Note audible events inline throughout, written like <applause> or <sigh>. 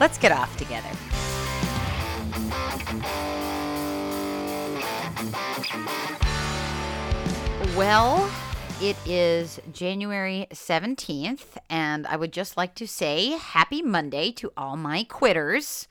Let's get off together. Well, it is January 17th, and I would just like to say happy Monday to all my quitters.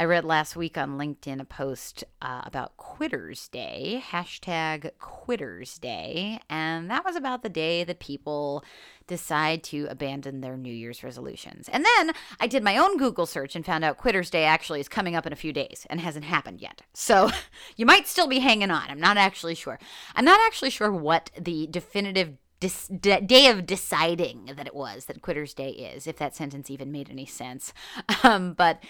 I read last week on LinkedIn a post uh, about Quitters Day, hashtag Quitters Day, and that was about the day that people decide to abandon their New Year's resolutions. And then I did my own Google search and found out Quitters Day actually is coming up in a few days and hasn't happened yet. So <laughs> you might still be hanging on. I'm not actually sure. I'm not actually sure what the definitive dis- d- day of deciding that it was that Quitters Day is, if that sentence even made any sense. <laughs> Um, but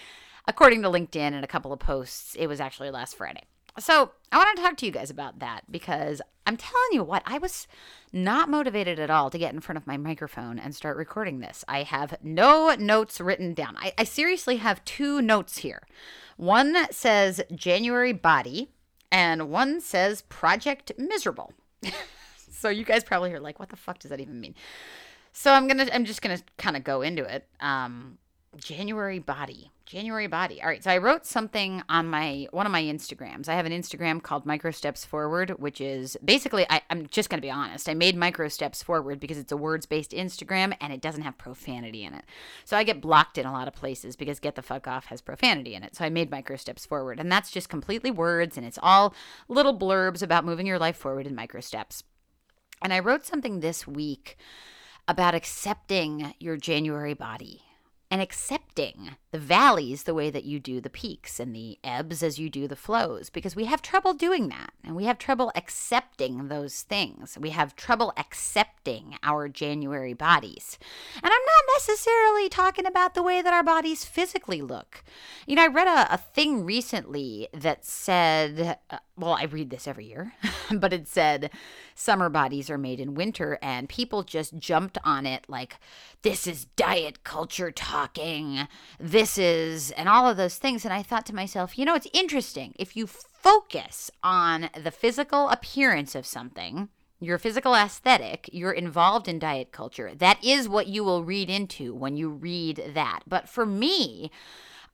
according to LinkedIn and a couple of posts, it was actually last Friday. So I want to talk to you guys about that because I'm telling you what, I was not motivated at all to get in front of my microphone and start recording this. I have no notes written down. I, I seriously have two notes here. One says January body, and one says Project Miserable. <laughs> so you guys probably are like, what the fuck does that even mean? So I'm gonna, I'm just gonna kind of go into it. Um, January body. January body. All right. So I wrote something on my one of my Instagrams. I have an Instagram called Micro Steps Forward, which is basically I, I'm just gonna be honest. I made Micro Steps Forward because it's a words based Instagram and it doesn't have profanity in it. So I get blocked in a lot of places because Get the Fuck Off has profanity in it. So I made Micro Steps Forward. And that's just completely words and it's all little blurbs about moving your life forward in micro steps. And I wrote something this week about accepting your January body and accepting the valleys the way that you do the peaks and the ebbs as you do the flows because we have trouble doing that and we have trouble accepting those things. We have trouble accepting our January bodies. And I'm not necessarily talking about the way that our bodies physically look. You know, I read a, a thing recently that said, uh, well, I read this every year, <laughs> but it said summer bodies are made in winter, and people just jumped on it like, this is diet culture talking, this is, and all of those things. And I thought to myself, you know, it's interesting. If you focus on the physical appearance of something, your physical aesthetic, you're involved in diet culture. That is what you will read into when you read that. But for me,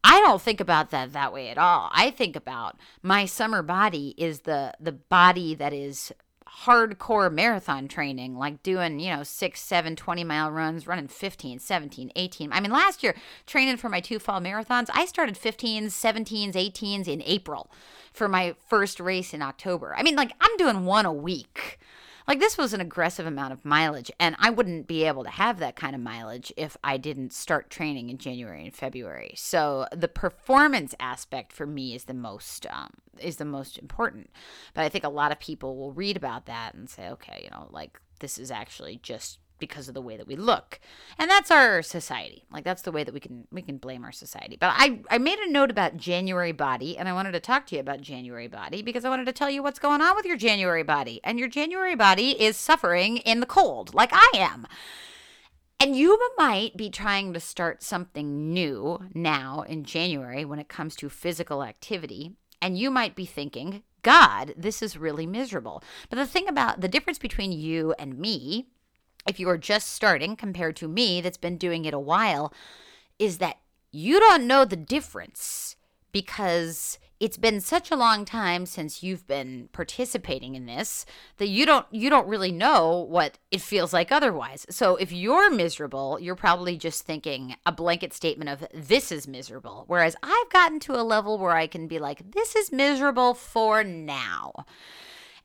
I don't think about that that way at all. I think about my summer body is the the body that is hardcore marathon training like doing you know 6 7 20 mile runs running 15 17 18 i mean last year training for my two fall marathons i started 15s 17s 18s in april for my first race in october. I mean like i'm doing one a week like this was an aggressive amount of mileage, and I wouldn't be able to have that kind of mileage if I didn't start training in January and February. So the performance aspect for me is the most um, is the most important. But I think a lot of people will read about that and say, okay, you know, like this is actually just because of the way that we look. And that's our society. Like that's the way that we can we can blame our society. But i i made a note about january body and i wanted to talk to you about january body because i wanted to tell you what's going on with your january body. And your january body is suffering in the cold like i am. And you might be trying to start something new now in january when it comes to physical activity. And you might be thinking god this is really miserable. But the thing about the difference between you and me if you are just starting compared to me that's been doing it a while, is that you don't know the difference because it's been such a long time since you've been participating in this that you don't you don't really know what it feels like otherwise. So if you're miserable, you're probably just thinking a blanket statement of this is miserable. Whereas I've gotten to a level where I can be like this is miserable for now.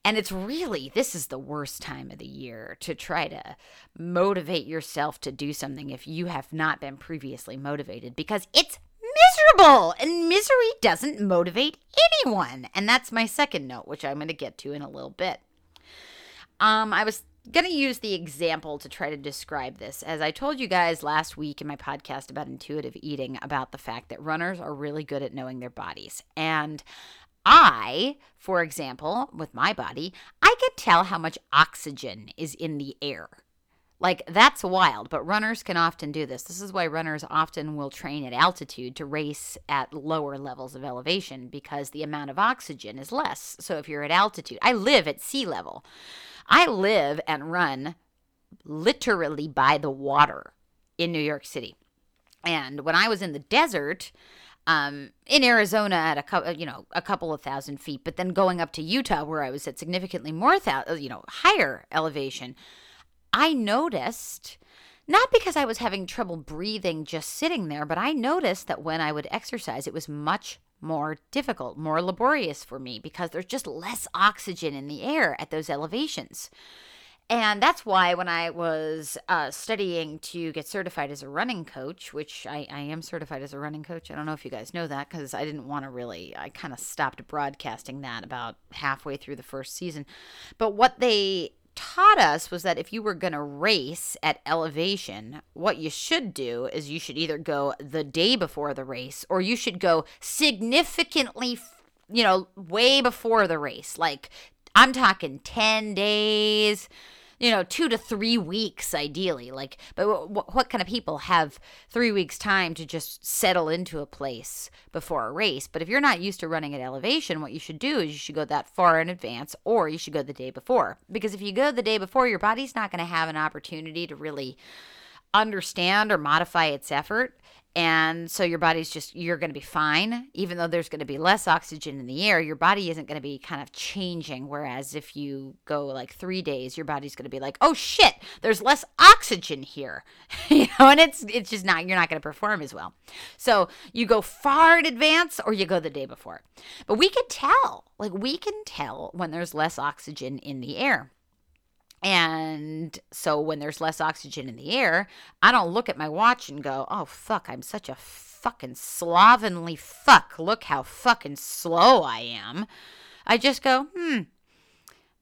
And it's really, this is the worst time of the year to try to motivate yourself to do something if you have not been previously motivated because it's miserable and misery doesn't motivate anyone. And that's my second note, which I'm going to get to in a little bit. Um, I was going to use the example to try to describe this. As I told you guys last week in my podcast about intuitive eating, about the fact that runners are really good at knowing their bodies. And I, for example, with my body, I can tell how much oxygen is in the air. Like, that's wild, but runners can often do this. This is why runners often will train at altitude to race at lower levels of elevation because the amount of oxygen is less. So, if you're at altitude, I live at sea level. I live and run literally by the water in New York City. And when I was in the desert, um, in Arizona at a couple, you know, a couple of thousand feet, but then going up to Utah where I was at significantly more, th- you know, higher elevation, I noticed not because I was having trouble breathing just sitting there, but I noticed that when I would exercise, it was much more difficult, more laborious for me because there's just less oxygen in the air at those elevations. And that's why when I was uh, studying to get certified as a running coach, which I, I am certified as a running coach, I don't know if you guys know that because I didn't want to really, I kind of stopped broadcasting that about halfway through the first season. But what they taught us was that if you were going to race at elevation, what you should do is you should either go the day before the race or you should go significantly, you know, way before the race. Like, I'm talking 10 days you know, two to three weeks ideally. Like, but w- what kind of people have three weeks time to just settle into a place before a race? But if you're not used to running at elevation, what you should do is you should go that far in advance or you should go the day before. Because if you go the day before, your body's not going to have an opportunity to really understand or modify its effort and so your body's just, you're going to be fine. Even though there's going to be less oxygen in the air, your body isn't going to be kind of changing. Whereas if you go like three days, your body's going to be like, oh shit, there's less oxygen here. <laughs> you know, and it's, it's just not, you're not going to perform as well. So you go far in advance or you go the day before. But we can tell, like, we can tell when there's less oxygen in the air. And so when there's less oxygen in the air, I don't look at my watch and go, oh, fuck, I'm such a fucking slovenly fuck. Look how fucking slow I am. I just go, hmm,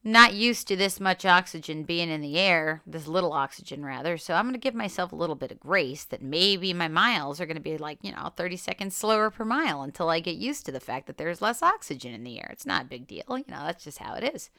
not used to this much oxygen being in the air, this little oxygen rather. So I'm going to give myself a little bit of grace that maybe my miles are going to be like, you know, 30 seconds slower per mile until I get used to the fact that there's less oxygen in the air. It's not a big deal. You know, that's just how it is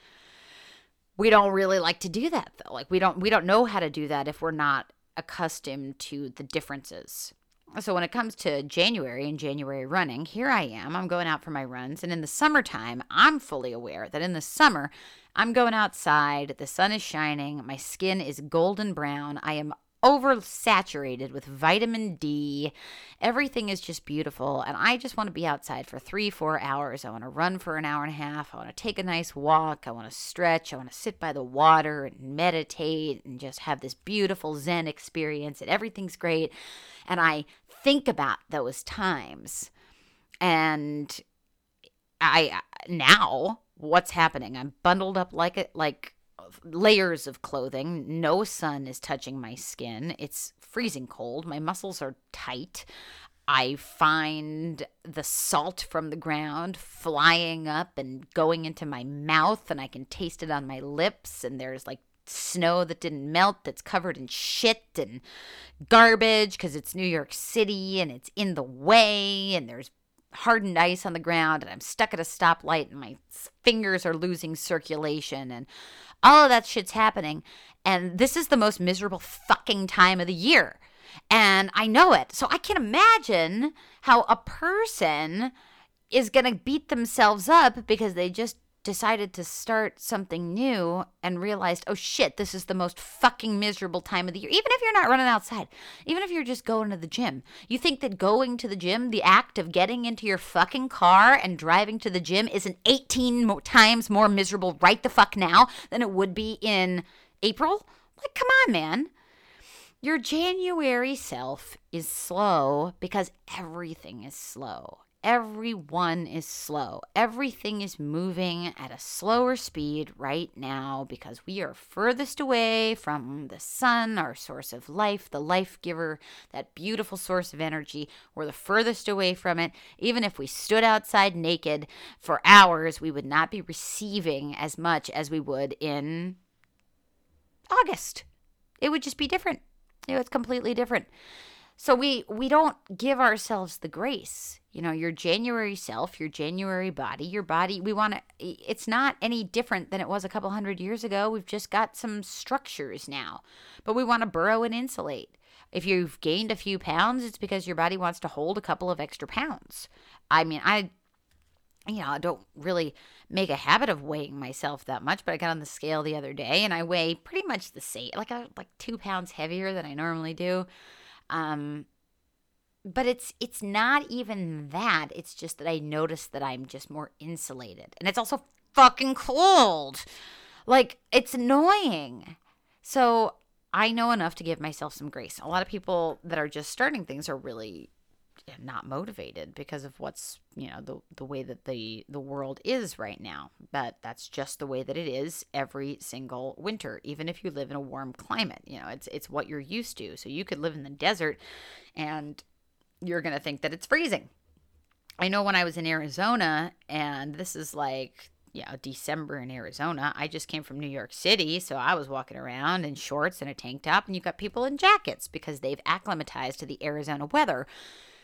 we don't really like to do that though. Like we don't we don't know how to do that if we're not accustomed to the differences. So when it comes to January and January running, here I am. I'm going out for my runs and in the summertime, I'm fully aware that in the summer, I'm going outside, the sun is shining, my skin is golden brown. I am oversaturated with vitamin D. Everything is just beautiful. And I just want to be outside for three, four hours. I want to run for an hour and a half. I want to take a nice walk. I want to stretch. I want to sit by the water and meditate and just have this beautiful Zen experience. And everything's great. And I think about those times. And I now what's happening? I'm bundled up like it like layers of clothing. No sun is touching my skin. It's freezing cold. My muscles are tight. I find the salt from the ground flying up and going into my mouth, and I can taste it on my lips. And there's like snow that didn't melt that's covered in shit and garbage because it's New York City and it's in the way, and there's hardened ice on the ground, and I'm stuck at a stoplight, and my fingers are losing circulation, and all of that shit's happening. And this is the most miserable fucking time of the year. And I know it. So I can imagine how a person is going to beat themselves up because they just decided to start something new and realized, oh shit, this is the most fucking miserable time of the year. Even if you're not running outside, even if you're just going to the gym, you think that going to the gym, the act of getting into your fucking car and driving to the gym, is an 18 more times more miserable right the fuck now than it would be in April? Like, come on, man. Your January self is slow because everything is slow. Everyone is slow. Everything is moving at a slower speed right now because we are furthest away from the sun, our source of life, the life giver, that beautiful source of energy. We're the furthest away from it. Even if we stood outside naked for hours, we would not be receiving as much as we would in August. It would just be different. It was completely different. So we we don't give ourselves the grace. You know, your January self, your January body, your body, we want to it's not any different than it was a couple hundred years ago. We've just got some structures now. But we want to burrow and insulate. If you've gained a few pounds, it's because your body wants to hold a couple of extra pounds. I mean, I you know, I don't really make a habit of weighing myself that much, but I got on the scale the other day and I weigh pretty much the same, like a, like two pounds heavier than I normally do. Um, but it's it's not even that. It's just that I notice that I'm just more insulated, and it's also fucking cold. Like it's annoying. So I know enough to give myself some grace. A lot of people that are just starting things are really not motivated because of what's you know the the way that the the world is right now but that's just the way that it is every single winter even if you live in a warm climate you know it's it's what you're used to so you could live in the desert and you're going to think that it's freezing i know when i was in arizona and this is like you know, December in Arizona. I just came from New York City, so I was walking around in shorts and a tank top, and you got people in jackets because they've acclimatized to the Arizona weather.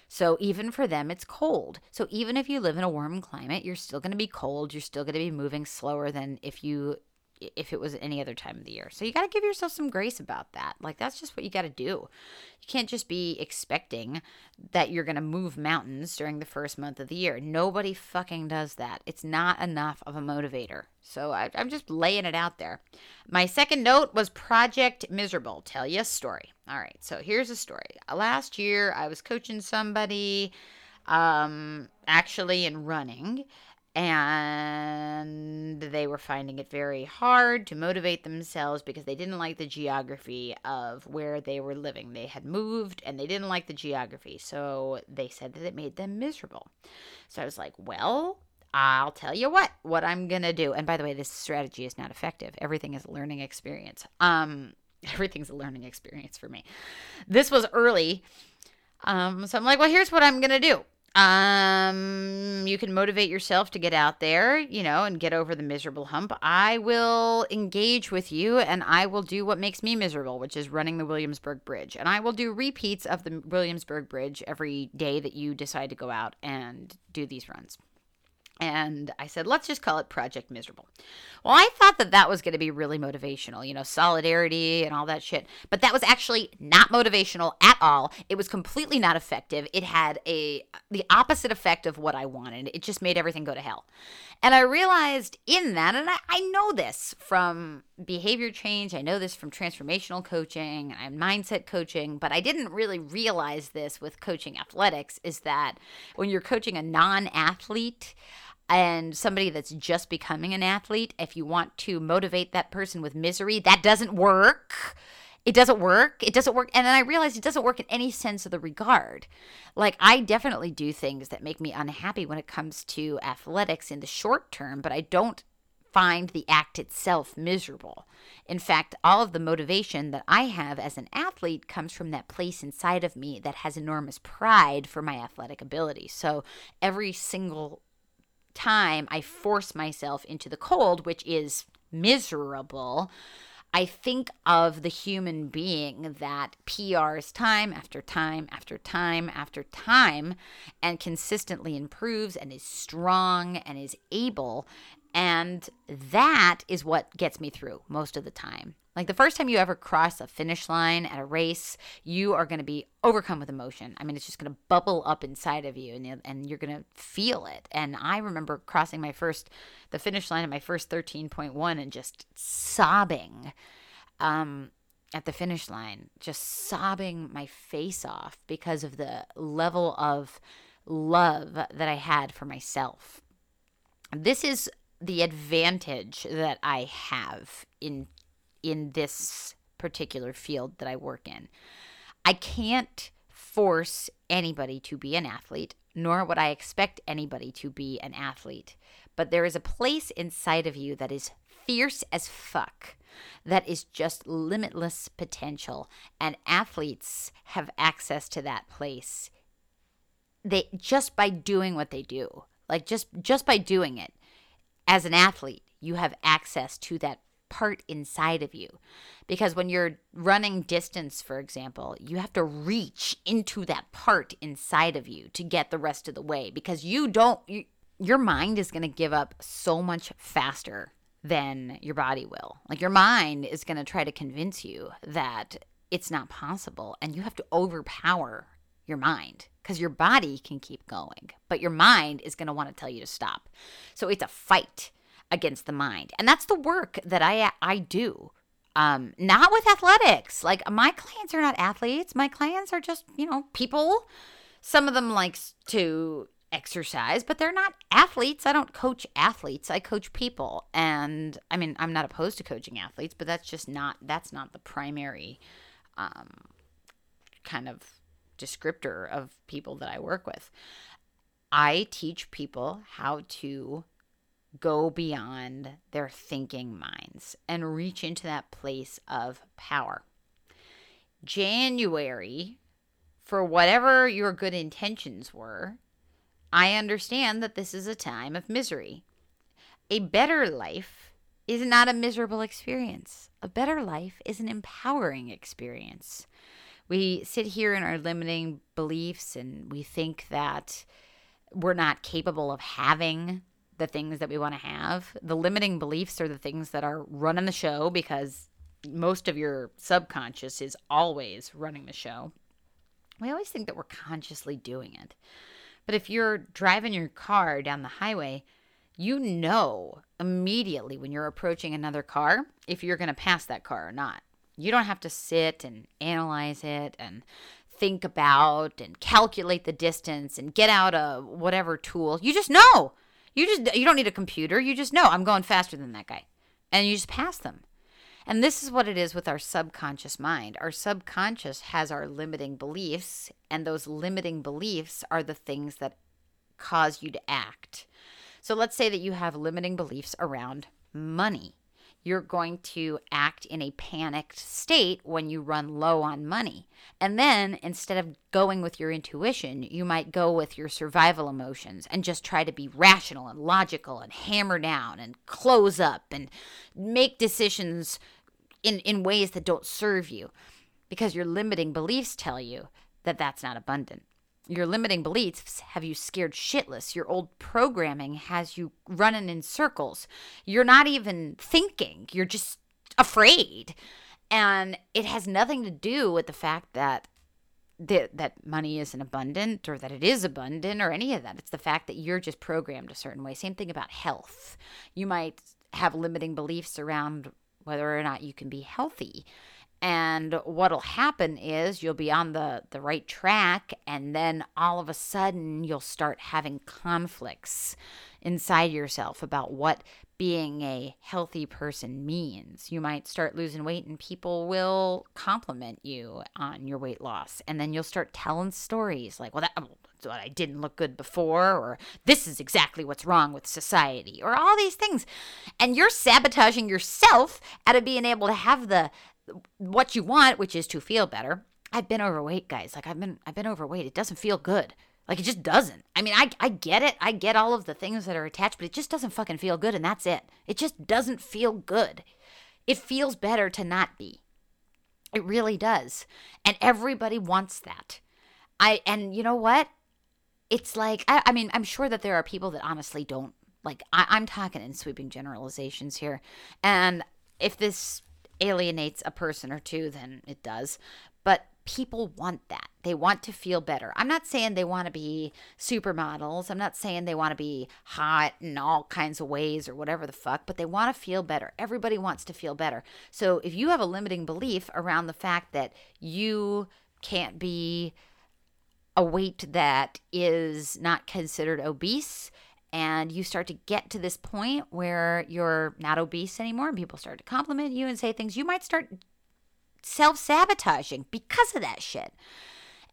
So even for them, it's cold. So even if you live in a warm climate, you're still going to be cold. You're still going to be moving slower than if you if it was any other time of the year. So you got to give yourself some grace about that. Like that's just what you got to do. You can't just be expecting that you're going to move mountains during the first month of the year. Nobody fucking does that. It's not enough of a motivator. So I, am just laying it out there. My second note was Project Miserable. Tell you a story. All right. So here's a story. Last year I was coaching somebody um actually in running and they were finding it very hard to motivate themselves because they didn't like the geography of where they were living. They had moved and they didn't like the geography, so they said that it made them miserable. So I was like, well, I'll tell you what, what I'm gonna do. And by the way, this strategy is not effective. Everything is a learning experience. Um, <laughs> everything's a learning experience for me. This was early. Um, so I'm like, well, here's what I'm gonna do. Um, you can motivate yourself to get out there, you know, and get over the miserable hump. I will engage with you and I will do what makes me miserable, which is running the Williamsburg Bridge. And I will do repeats of the Williamsburg Bridge every day that you decide to go out and do these runs. And I said, let's just call it Project Miserable. Well, I thought that that was going to be really motivational, you know, solidarity and all that shit. But that was actually not motivational at all. It was completely not effective. It had a the opposite effect of what I wanted. It just made everything go to hell. And I realized in that, and I, I know this from behavior change, I know this from transformational coaching and mindset coaching, but I didn't really realize this with coaching athletics is that when you're coaching a non athlete, and somebody that's just becoming an athlete, if you want to motivate that person with misery, that doesn't work. It doesn't work. It doesn't work. And then I realized it doesn't work in any sense of the regard. Like, I definitely do things that make me unhappy when it comes to athletics in the short term, but I don't find the act itself miserable. In fact, all of the motivation that I have as an athlete comes from that place inside of me that has enormous pride for my athletic ability. So every single time I force myself into the cold, which is miserable, I think of the human being that PRs time after time after time after time and consistently improves and is strong and is able. And that is what gets me through most of the time. Like the first time you ever cross a finish line at a race, you are going to be overcome with emotion. I mean, it's just going to bubble up inside of you and, and you're going to feel it. And I remember crossing my first, the finish line at my first 13.1 and just sobbing um, at the finish line, just sobbing my face off because of the level of love that I had for myself. This is the advantage that I have in in this particular field that I work in. I can't force anybody to be an athlete. nor would I expect anybody to be an athlete. But there is a place inside of you that is fierce as fuck, that is just limitless potential. And athletes have access to that place. They just by doing what they do. Like just just by doing it as an athlete, you have access to that part inside of you. Because when you're running distance, for example, you have to reach into that part inside of you to get the rest of the way because you don't, you, your mind is going to give up so much faster than your body will. Like your mind is going to try to convince you that it's not possible and you have to overpower your mind because your body can keep going, but your mind is going to want to tell you to stop. So it's a fight against the mind. And that's the work that I I do. Um, not with athletics. Like my clients are not athletes. My clients are just, you know, people. Some of them likes to exercise, but they're not athletes. I don't coach athletes. I coach people. And I mean, I'm not opposed to coaching athletes, but that's just not that's not the primary um, kind of descriptor of people that I work with. I teach people how to go beyond their thinking minds and reach into that place of power. January, for whatever your good intentions were, I understand that this is a time of misery. A better life is not a miserable experience. A better life is an empowering experience. We sit here in our limiting beliefs and we think that we're not capable of having the things that we want to have. The limiting beliefs are the things that are running the show because most of your subconscious is always running the show. We always think that we're consciously doing it. But if you're driving your car down the highway, you know immediately when you're approaching another car if you're going to pass that car or not. You don't have to sit and analyze it and think about and calculate the distance and get out a whatever tool. You just know. You just you don't need a computer. You just know I'm going faster than that guy. And you just pass them. And this is what it is with our subconscious mind. Our subconscious has our limiting beliefs, and those limiting beliefs are the things that cause you to act. So let's say that you have limiting beliefs around money you're going to act in a panicked state when you run low on money. And then instead of going with your intuition, you might go with your survival emotions and just try to be rational and logical and hammer down and close up and make decisions in, in ways that don't serve you because your limiting beliefs tell you that that's not abundant. Your limiting beliefs have you scared shitless. Your old programming has you running in circles. You're not even thinking, you're just afraid. And it has nothing to do with the fact that that that money isn't abundant or that it is abundant or any of that. It's the fact that you're just programmed a certain way. Same thing about health. You might have limiting beliefs around whether or not you can be healthy. And what'll happen is you'll be on the, the right track, and then all of a sudden you'll start having conflicts inside yourself about what being a healthy person means. You might start losing weight, and people will compliment you on your weight loss. And then you'll start telling stories like, well, that, oh, I didn't look good before, or this is exactly what's wrong with society, or all these things. And you're sabotaging yourself out of being able to have the what you want, which is to feel better. I've been overweight, guys. Like I've been I've been overweight. It doesn't feel good. Like it just doesn't. I mean, I I get it. I get all of the things that are attached, but it just doesn't fucking feel good and that's it. It just doesn't feel good. It feels better to not be. It really does. And everybody wants that. I and you know what? It's like I, I mean, I'm sure that there are people that honestly don't like I, I'm talking in sweeping generalizations here. And if this alienates a person or two, than it does. But people want that. They want to feel better. I'm not saying they want to be supermodels. I'm not saying they want to be hot in all kinds of ways or whatever the fuck, but they want to feel better. Everybody wants to feel better. So if you have a limiting belief around the fact that you can't be a weight that is not considered obese, and you start to get to this point where you're not obese anymore and people start to compliment you and say things, you might start self sabotaging because of that shit.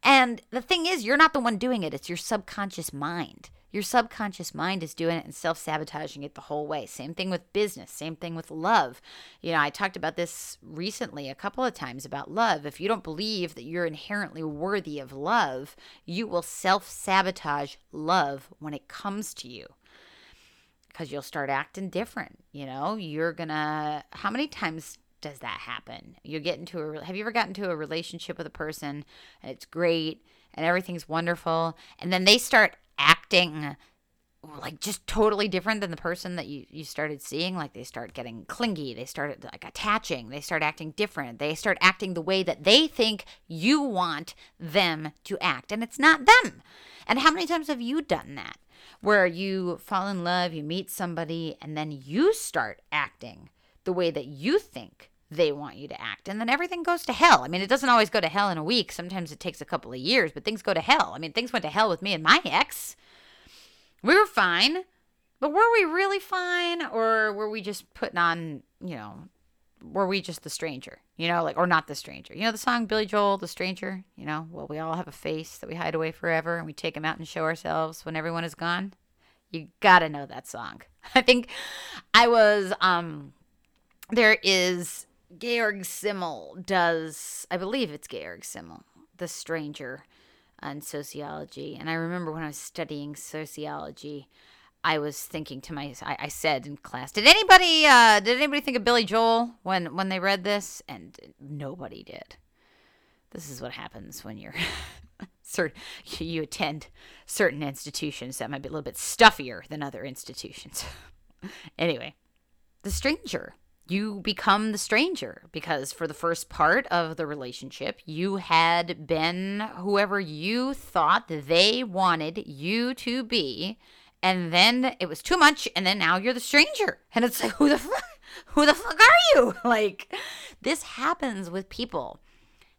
And the thing is, you're not the one doing it, it's your subconscious mind. Your subconscious mind is doing it and self sabotaging it the whole way. Same thing with business, same thing with love. You know, I talked about this recently a couple of times about love. If you don't believe that you're inherently worthy of love, you will self sabotage love when it comes to you because you'll start acting different. You know, you're gonna, how many times does that happen? You get into a, have you ever gotten into a relationship with a person and it's great and everything's wonderful. And then they start acting like just totally different than the person that you, you started seeing. Like they start getting clingy. They start like attaching. They start acting different. They start acting the way that they think you want them to act. And it's not them. And how many times have you done that? Where you fall in love you meet somebody and then you start acting the way that you think they want you to act. And then everything goes to hell. I mean, it doesn't always go to hell in a week. Sometimes it takes a couple of years, but things go to hell. I mean, things went to hell with me and my ex. We were fine, but were we really fine? Or were we just putting on, you know, were we just the stranger? You know, like, or not the stranger? You know, the song Billy Joel, The Stranger? You know, well, we all have a face that we hide away forever and we take them out and show ourselves when everyone is gone. You gotta know that song. <laughs> I think I was, um, there is Georg Simmel does, I believe it's Georg Simmel, The Stranger on sociology. And I remember when I was studying sociology, I was thinking to myself, I, I said in class, did anybody, uh, did anybody think of Billy Joel when, when they read this? And nobody did. This is what happens when you're <laughs> certain, you attend certain institutions that might be a little bit stuffier than other institutions. <laughs> anyway, The Stranger you become the stranger because for the first part of the relationship, you had been whoever you thought they wanted you to be. And then it was too much, and then now you're the stranger. And it's like, who the fuck? <laughs> Who the fuck are you? <laughs> Like, this happens with people.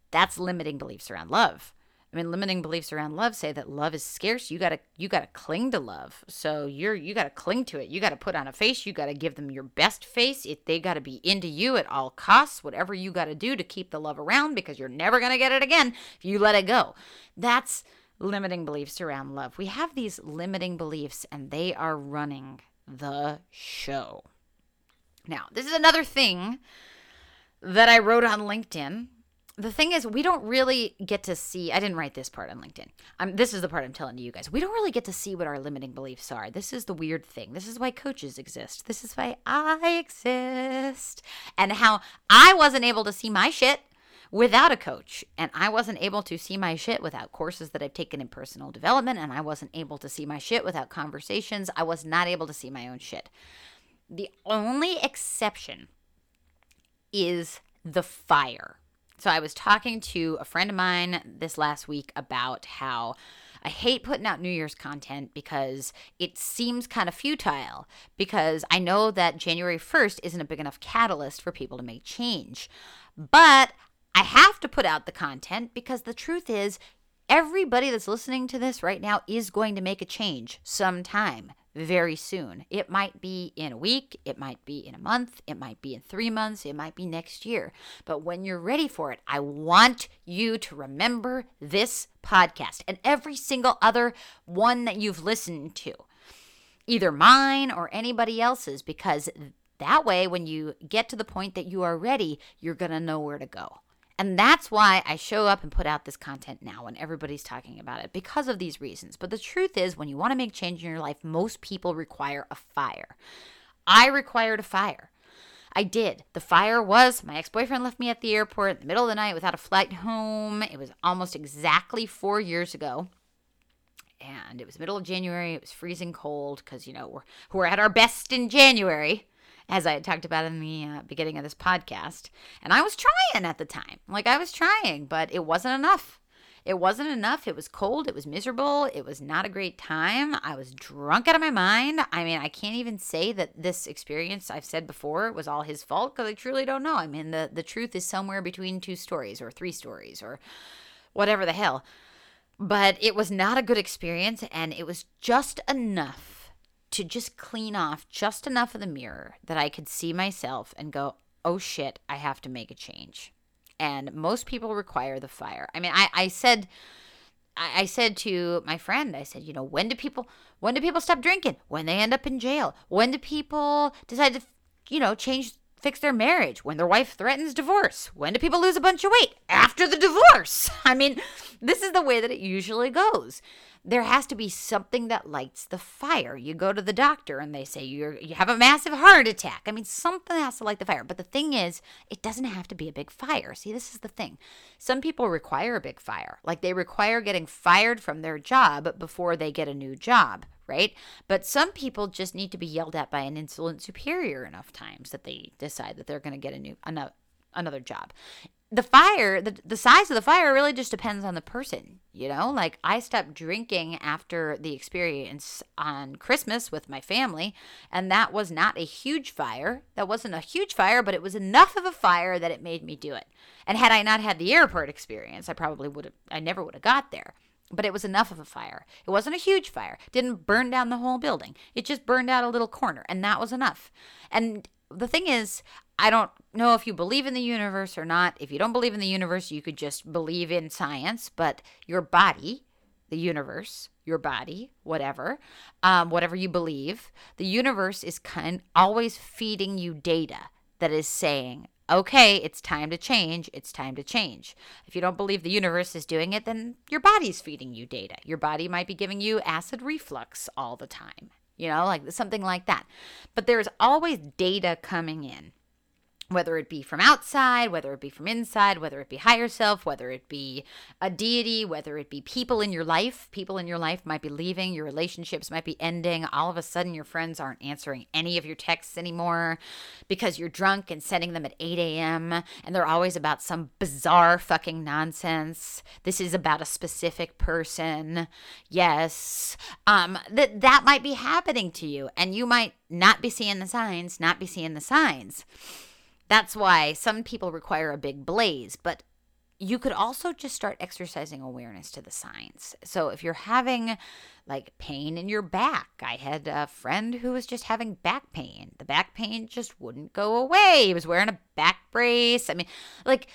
That's limiting beliefs around love. I mean, limiting beliefs around love say that love is scarce. You gotta you gotta cling to love. So you're you gotta cling to it. You gotta put on a face. You gotta give them your best face. It, they gotta be into you at all costs. Whatever you gotta do to keep the love around, because you're never gonna get it again if you let it go. That's limiting beliefs around love. We have these limiting beliefs, and they are running the show. Now, this is another thing that I wrote on LinkedIn the thing is, we don't really get to see. I didn't write this part on LinkedIn. This is the part I'm telling you guys. We don't really get to see what our limiting beliefs are. This is the weird thing. This is why coaches exist. This is why I exist. And how I wasn't able to see my shit without a coach. And I wasn't able to see my shit without courses that I've taken in personal development. And I wasn't able to see my shit without conversations. I was not able to see my own shit. The only exception is the fire so I was talking to a friend of mine this last week about how I hate putting out New Year's content because it seems kind of futile because I know that January 1st isn't a big enough catalyst for people to make change. But I have to put out the content because the truth is everybody that's listening to this right now is going to make a change sometime very soon. It might be in a week, it might be in a month, it might be in three months, it might be next year. But when you're ready for it, I want you to remember this podcast and every single other one that you've listened to, either mine or anybody else's, because that way, when you get to the point that you are ready, you're going to know where to go. And that's why I show up and put out this content now when everybody's talking about it because of these reasons. But the truth is, when you want to make change in your life, most people require a fire. I required a fire. I did. The fire was my ex boyfriend left me at the airport in the middle of the night without a flight home. It was almost exactly four years ago. And it was middle of January. It was freezing cold because, you know, we're, we're at our best in January as I had talked about in the uh, beginning of this podcast. And I was trying at the time. Like, I was trying, but it wasn't enough. It wasn't enough. It was cold. It was miserable. It was not a great time. I was drunk out of my mind. I mean, I can't even say that this experience I've said before was all his fault because I truly don't know. I mean, the, the truth is somewhere between two stories or three stories or whatever the hell. But it was not a good experience, and it was just enough to just clean off just enough of the mirror that I could see myself and go, oh shit, I have to make a change. And most people require the fire. I mean, I, I said I, said to my friend, I said, you know, when do people when do people stop drinking? When they end up in jail? When do people decide to, you know, change fix their marriage? When their wife threatens divorce? When do people lose a bunch of weight? After the divorce. <laughs> I mean, this is the way that it usually goes there has to be something that lights the fire. You go to the doctor and they say you you have a massive heart attack. I mean, something has to light the fire. But the thing is, it doesn't have to be a big fire. See, this is the thing. Some people require a big fire. Like they require getting fired from their job before they get a new job right? But some people just need to be yelled at by an insolent superior enough times that they decide that they're going to get a new another another job the fire the, the size of the fire really just depends on the person you know like i stopped drinking after the experience on christmas with my family and that was not a huge fire that wasn't a huge fire but it was enough of a fire that it made me do it and had i not had the airport experience i probably would have i never would have got there but it was enough of a fire. It wasn't a huge fire. Didn't burn down the whole building. It just burned out a little corner, and that was enough. And the thing is, I don't know if you believe in the universe or not. If you don't believe in the universe, you could just believe in science, but your body, the universe, your body, whatever, um, whatever you believe, the universe is kind always feeding you data that is saying, okay, it's time to change. It's time to change. If you don't believe the universe is doing it, then your body's feeding you data. Your body might be giving you acid reflux all the time, you know, like something like that. But there's always data coming in whether it be from outside, whether it be from inside, whether it be higher self, whether it be a deity, whether it be people in your life. People in your life might be leaving, your relationships might be ending. All of a sudden, your friends aren't answering any of your texts anymore because you're drunk and sending them at 8 a.m. and they're always about some bizarre fucking nonsense. This is about a specific person. Yes. Um, that that might be happening to you, and you might not be seeing the signs, not be seeing the signs. That's why some people require a big blaze, but you could also just start exercising awareness to the signs. So if you're having like pain in your back, I had a friend who was just having back pain. The back pain just wouldn't go away. He was wearing a back brace. I mean, like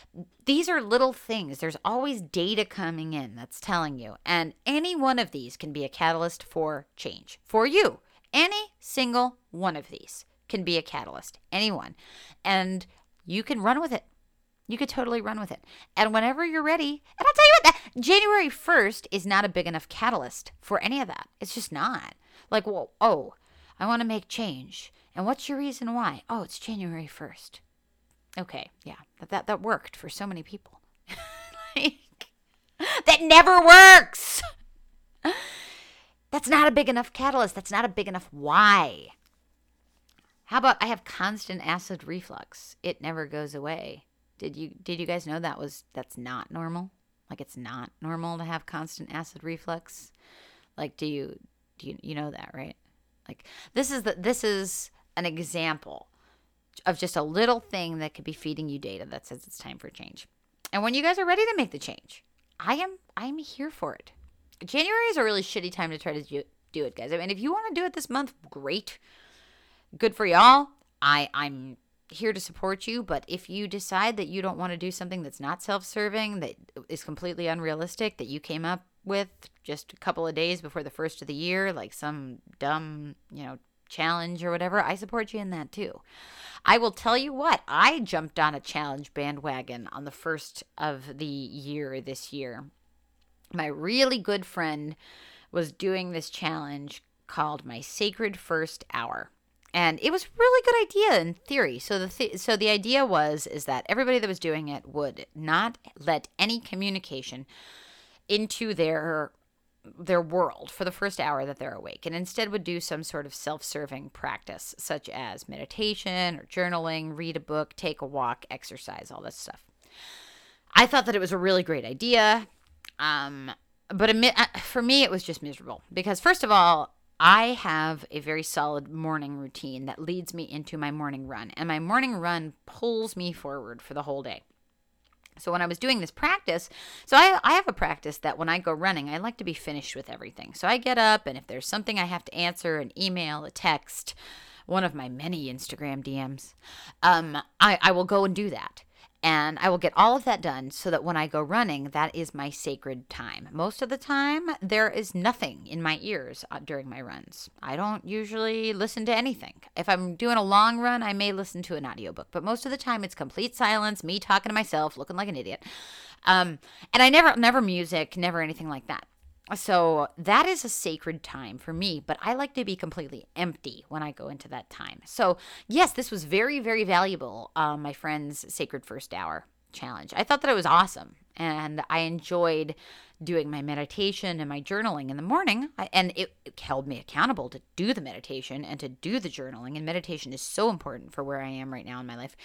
these are little things. There's always data coming in that's telling you. And any one of these can be a catalyst for change for you. Any single one of these can be a catalyst, anyone. And you can run with it. You could totally run with it. And whenever you're ready, and I'll tell you what, that January 1st is not a big enough catalyst for any of that. It's just not. Like, well, oh, I want to make change. And what's your reason why? Oh, it's January 1st. Okay, yeah, that, that, that worked for so many people. <laughs> like, that never works. That's not a big enough catalyst. That's not a big enough why. How about I have constant acid reflux? It never goes away. Did you did you guys know that was that's not normal? Like it's not normal to have constant acid reflux? Like do you do you you know that, right? Like this is the this is an example of just a little thing that could be feeding you data that says it's time for change. And when you guys are ready to make the change, I am I'm here for it. January is a really shitty time to try to do, do it, guys. I mean, if you want to do it this month, great good for y'all. I I'm here to support you, but if you decide that you don't want to do something that's not self-serving, that is completely unrealistic, that you came up with just a couple of days before the first of the year, like some dumb, you know, challenge or whatever, I support you in that too. I will tell you what, I jumped on a challenge bandwagon on the first of the year this year. My really good friend was doing this challenge called My Sacred First Hour and it was a really good idea in theory. So the th- so the idea was is that everybody that was doing it would not let any communication into their their world for the first hour that they're awake and instead would do some sort of self-serving practice such as meditation or journaling, read a book, take a walk, exercise, all this stuff. I thought that it was a really great idea. Um, but uh, for me it was just miserable because first of all I have a very solid morning routine that leads me into my morning run, and my morning run pulls me forward for the whole day. So when I was doing this practice, so I, I have a practice that when I go running, I like to be finished with everything. So I get up, and if there's something I have to answer, an email, a text, one of my many Instagram DMs, um, I, I will go and do that. And I will get all of that done so that when I go running, that is my sacred time. Most of the time, there is nothing in my ears uh, during my runs. I don't usually listen to anything. If I'm doing a long run, I may listen to an audiobook, but most of the time it's complete silence, me talking to myself, looking like an idiot. Um, and I never, never music, never anything like that. So that is a sacred time for me, but I like to be completely empty when I go into that time. So, yes, this was very, very valuable, uh, my friend's Sacred First Hour challenge. I thought that it was awesome, and I enjoyed doing my meditation and my journaling in the morning. And it, it held me accountable to do the meditation and to do the journaling. And meditation is so important for where I am right now in my life.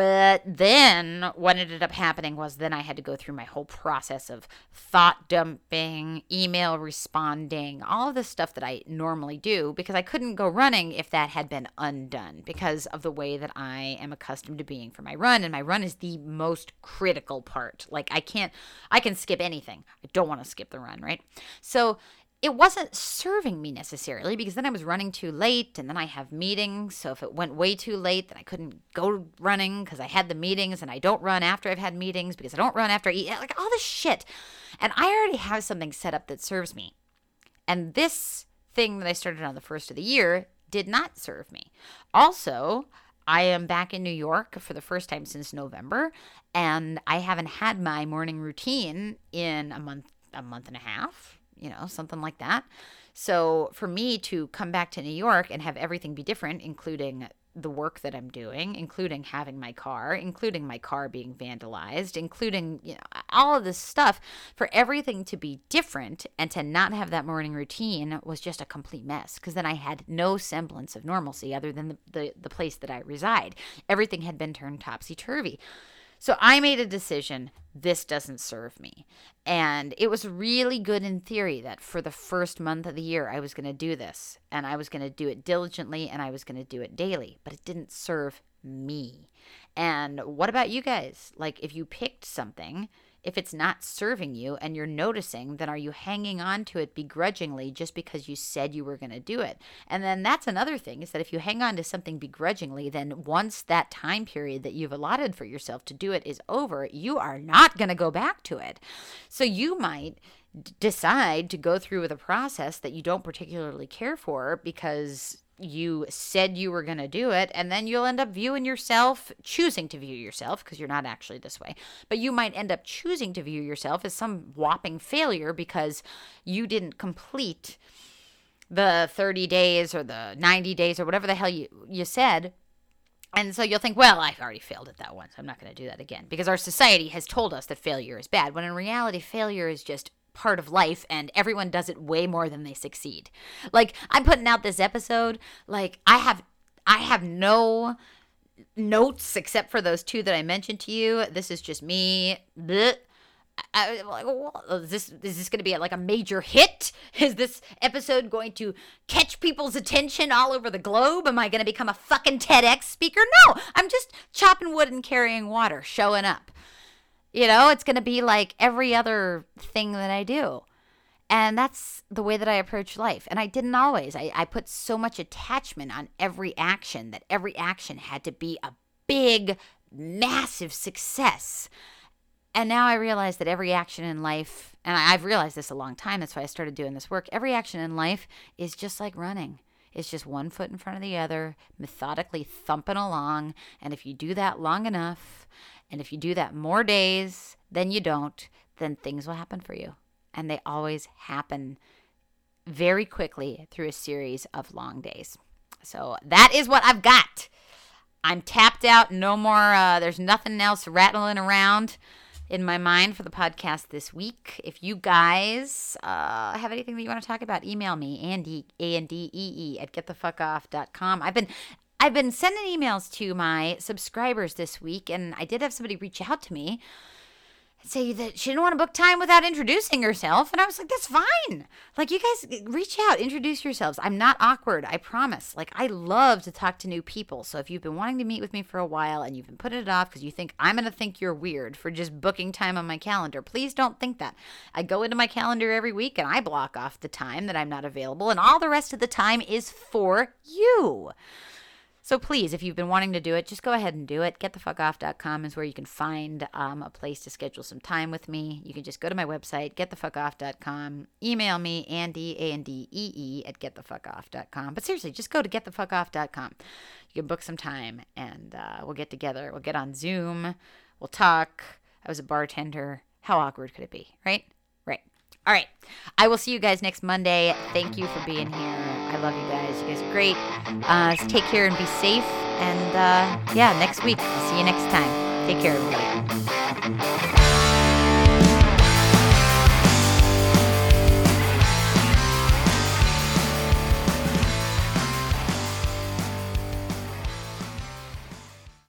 But then what ended up happening was then I had to go through my whole process of thought dumping, email responding, all of the stuff that I normally do because I couldn't go running if that had been undone because of the way that I am accustomed to being for my run. And my run is the most critical part. Like I can't, I can skip anything. I don't want to skip the run, right? So it wasn't serving me necessarily because then I was running too late and then I have meetings. So if it went way too late, then I couldn't go running because I had the meetings and I don't run after I've had meetings because I don't run after I eat. Like all this shit. And I already have something set up that serves me. And this thing that I started on the first of the year did not serve me. Also, I am back in New York for the first time since November, and I haven't had my morning routine in a month, a month and a half, you know, something like that. So for me to come back to New York and have everything be different, including the work that I'm doing, including having my car, including my car being vandalized, including you know all of this stuff for everything to be different and to not have that morning routine was just a complete mess because then I had no semblance of normalcy other than the, the, the place that I reside. Everything had been turned topsy turvy. So I made a decision this doesn't serve me. And it was really good in theory that for the first month of the year, I was going to do this and I was going to do it diligently and I was going to do it daily, but it didn't serve me. And what about you guys? Like, if you picked something, if it's not serving you and you're noticing, then are you hanging on to it begrudgingly just because you said you were going to do it? And then that's another thing is that if you hang on to something begrudgingly, then once that time period that you've allotted for yourself to do it is over, you are not going to go back to it. So you might decide to go through with a process that you don't particularly care for because you said you were going to do it and then you'll end up viewing yourself choosing to view yourself because you're not actually this way but you might end up choosing to view yourself as some whopping failure because you didn't complete the 30 days or the 90 days or whatever the hell you you said and so you'll think, well, I've already failed at that once. I'm not going to do that again. Because our society has told us that failure is bad, when in reality, failure is just part of life and everyone does it way more than they succeed. Like I'm putting out this episode, like I have I have no notes except for those two that I mentioned to you. This is just me. I, like, is this is this going to be like a major hit? Is this episode going to catch people's attention all over the globe? Am I going to become a fucking TEDx speaker? No, I'm just chopping wood and carrying water, showing up. You know, it's going to be like every other thing that I do. And that's the way that I approach life. And I didn't always. I, I put so much attachment on every action that every action had to be a big, massive success. And now I realize that every action in life, and I've realized this a long time, that's why I started doing this work. Every action in life is just like running. It's just one foot in front of the other, methodically thumping along. And if you do that long enough, and if you do that more days than you don't, then things will happen for you. And they always happen very quickly through a series of long days. So that is what I've got. I'm tapped out. No more, uh, there's nothing else rattling around in my mind for the podcast this week. If you guys uh, have anything that you want to talk about, email me, Andee, A-N-D-E-E, at getthefuckoff.com. I've been I've been sending emails to my subscribers this week, and I did have somebody reach out to me and say that she didn't want to book time without introducing herself. And I was like, that's fine. Like, you guys reach out, introduce yourselves. I'm not awkward, I promise. Like, I love to talk to new people. So if you've been wanting to meet with me for a while and you've been putting it off because you think I'm going to think you're weird for just booking time on my calendar, please don't think that. I go into my calendar every week and I block off the time that I'm not available, and all the rest of the time is for you. So please, if you've been wanting to do it, just go ahead and do it. Getthefuckoff.com is where you can find um, a place to schedule some time with me. You can just go to my website, getthefuckoff.com, email me, Andee, A-N-D-E-E, at getthefuckoff.com. But seriously, just go to getthefuckoff.com. You can book some time, and uh, we'll get together. We'll get on Zoom. We'll talk. I was a bartender. How awkward could it be, right? All right. I will see you guys next Monday. Thank you for being here. I love you guys. You guys are great. Uh, take care and be safe. And uh, yeah, next week. I'll see you next time. Take care, everybody.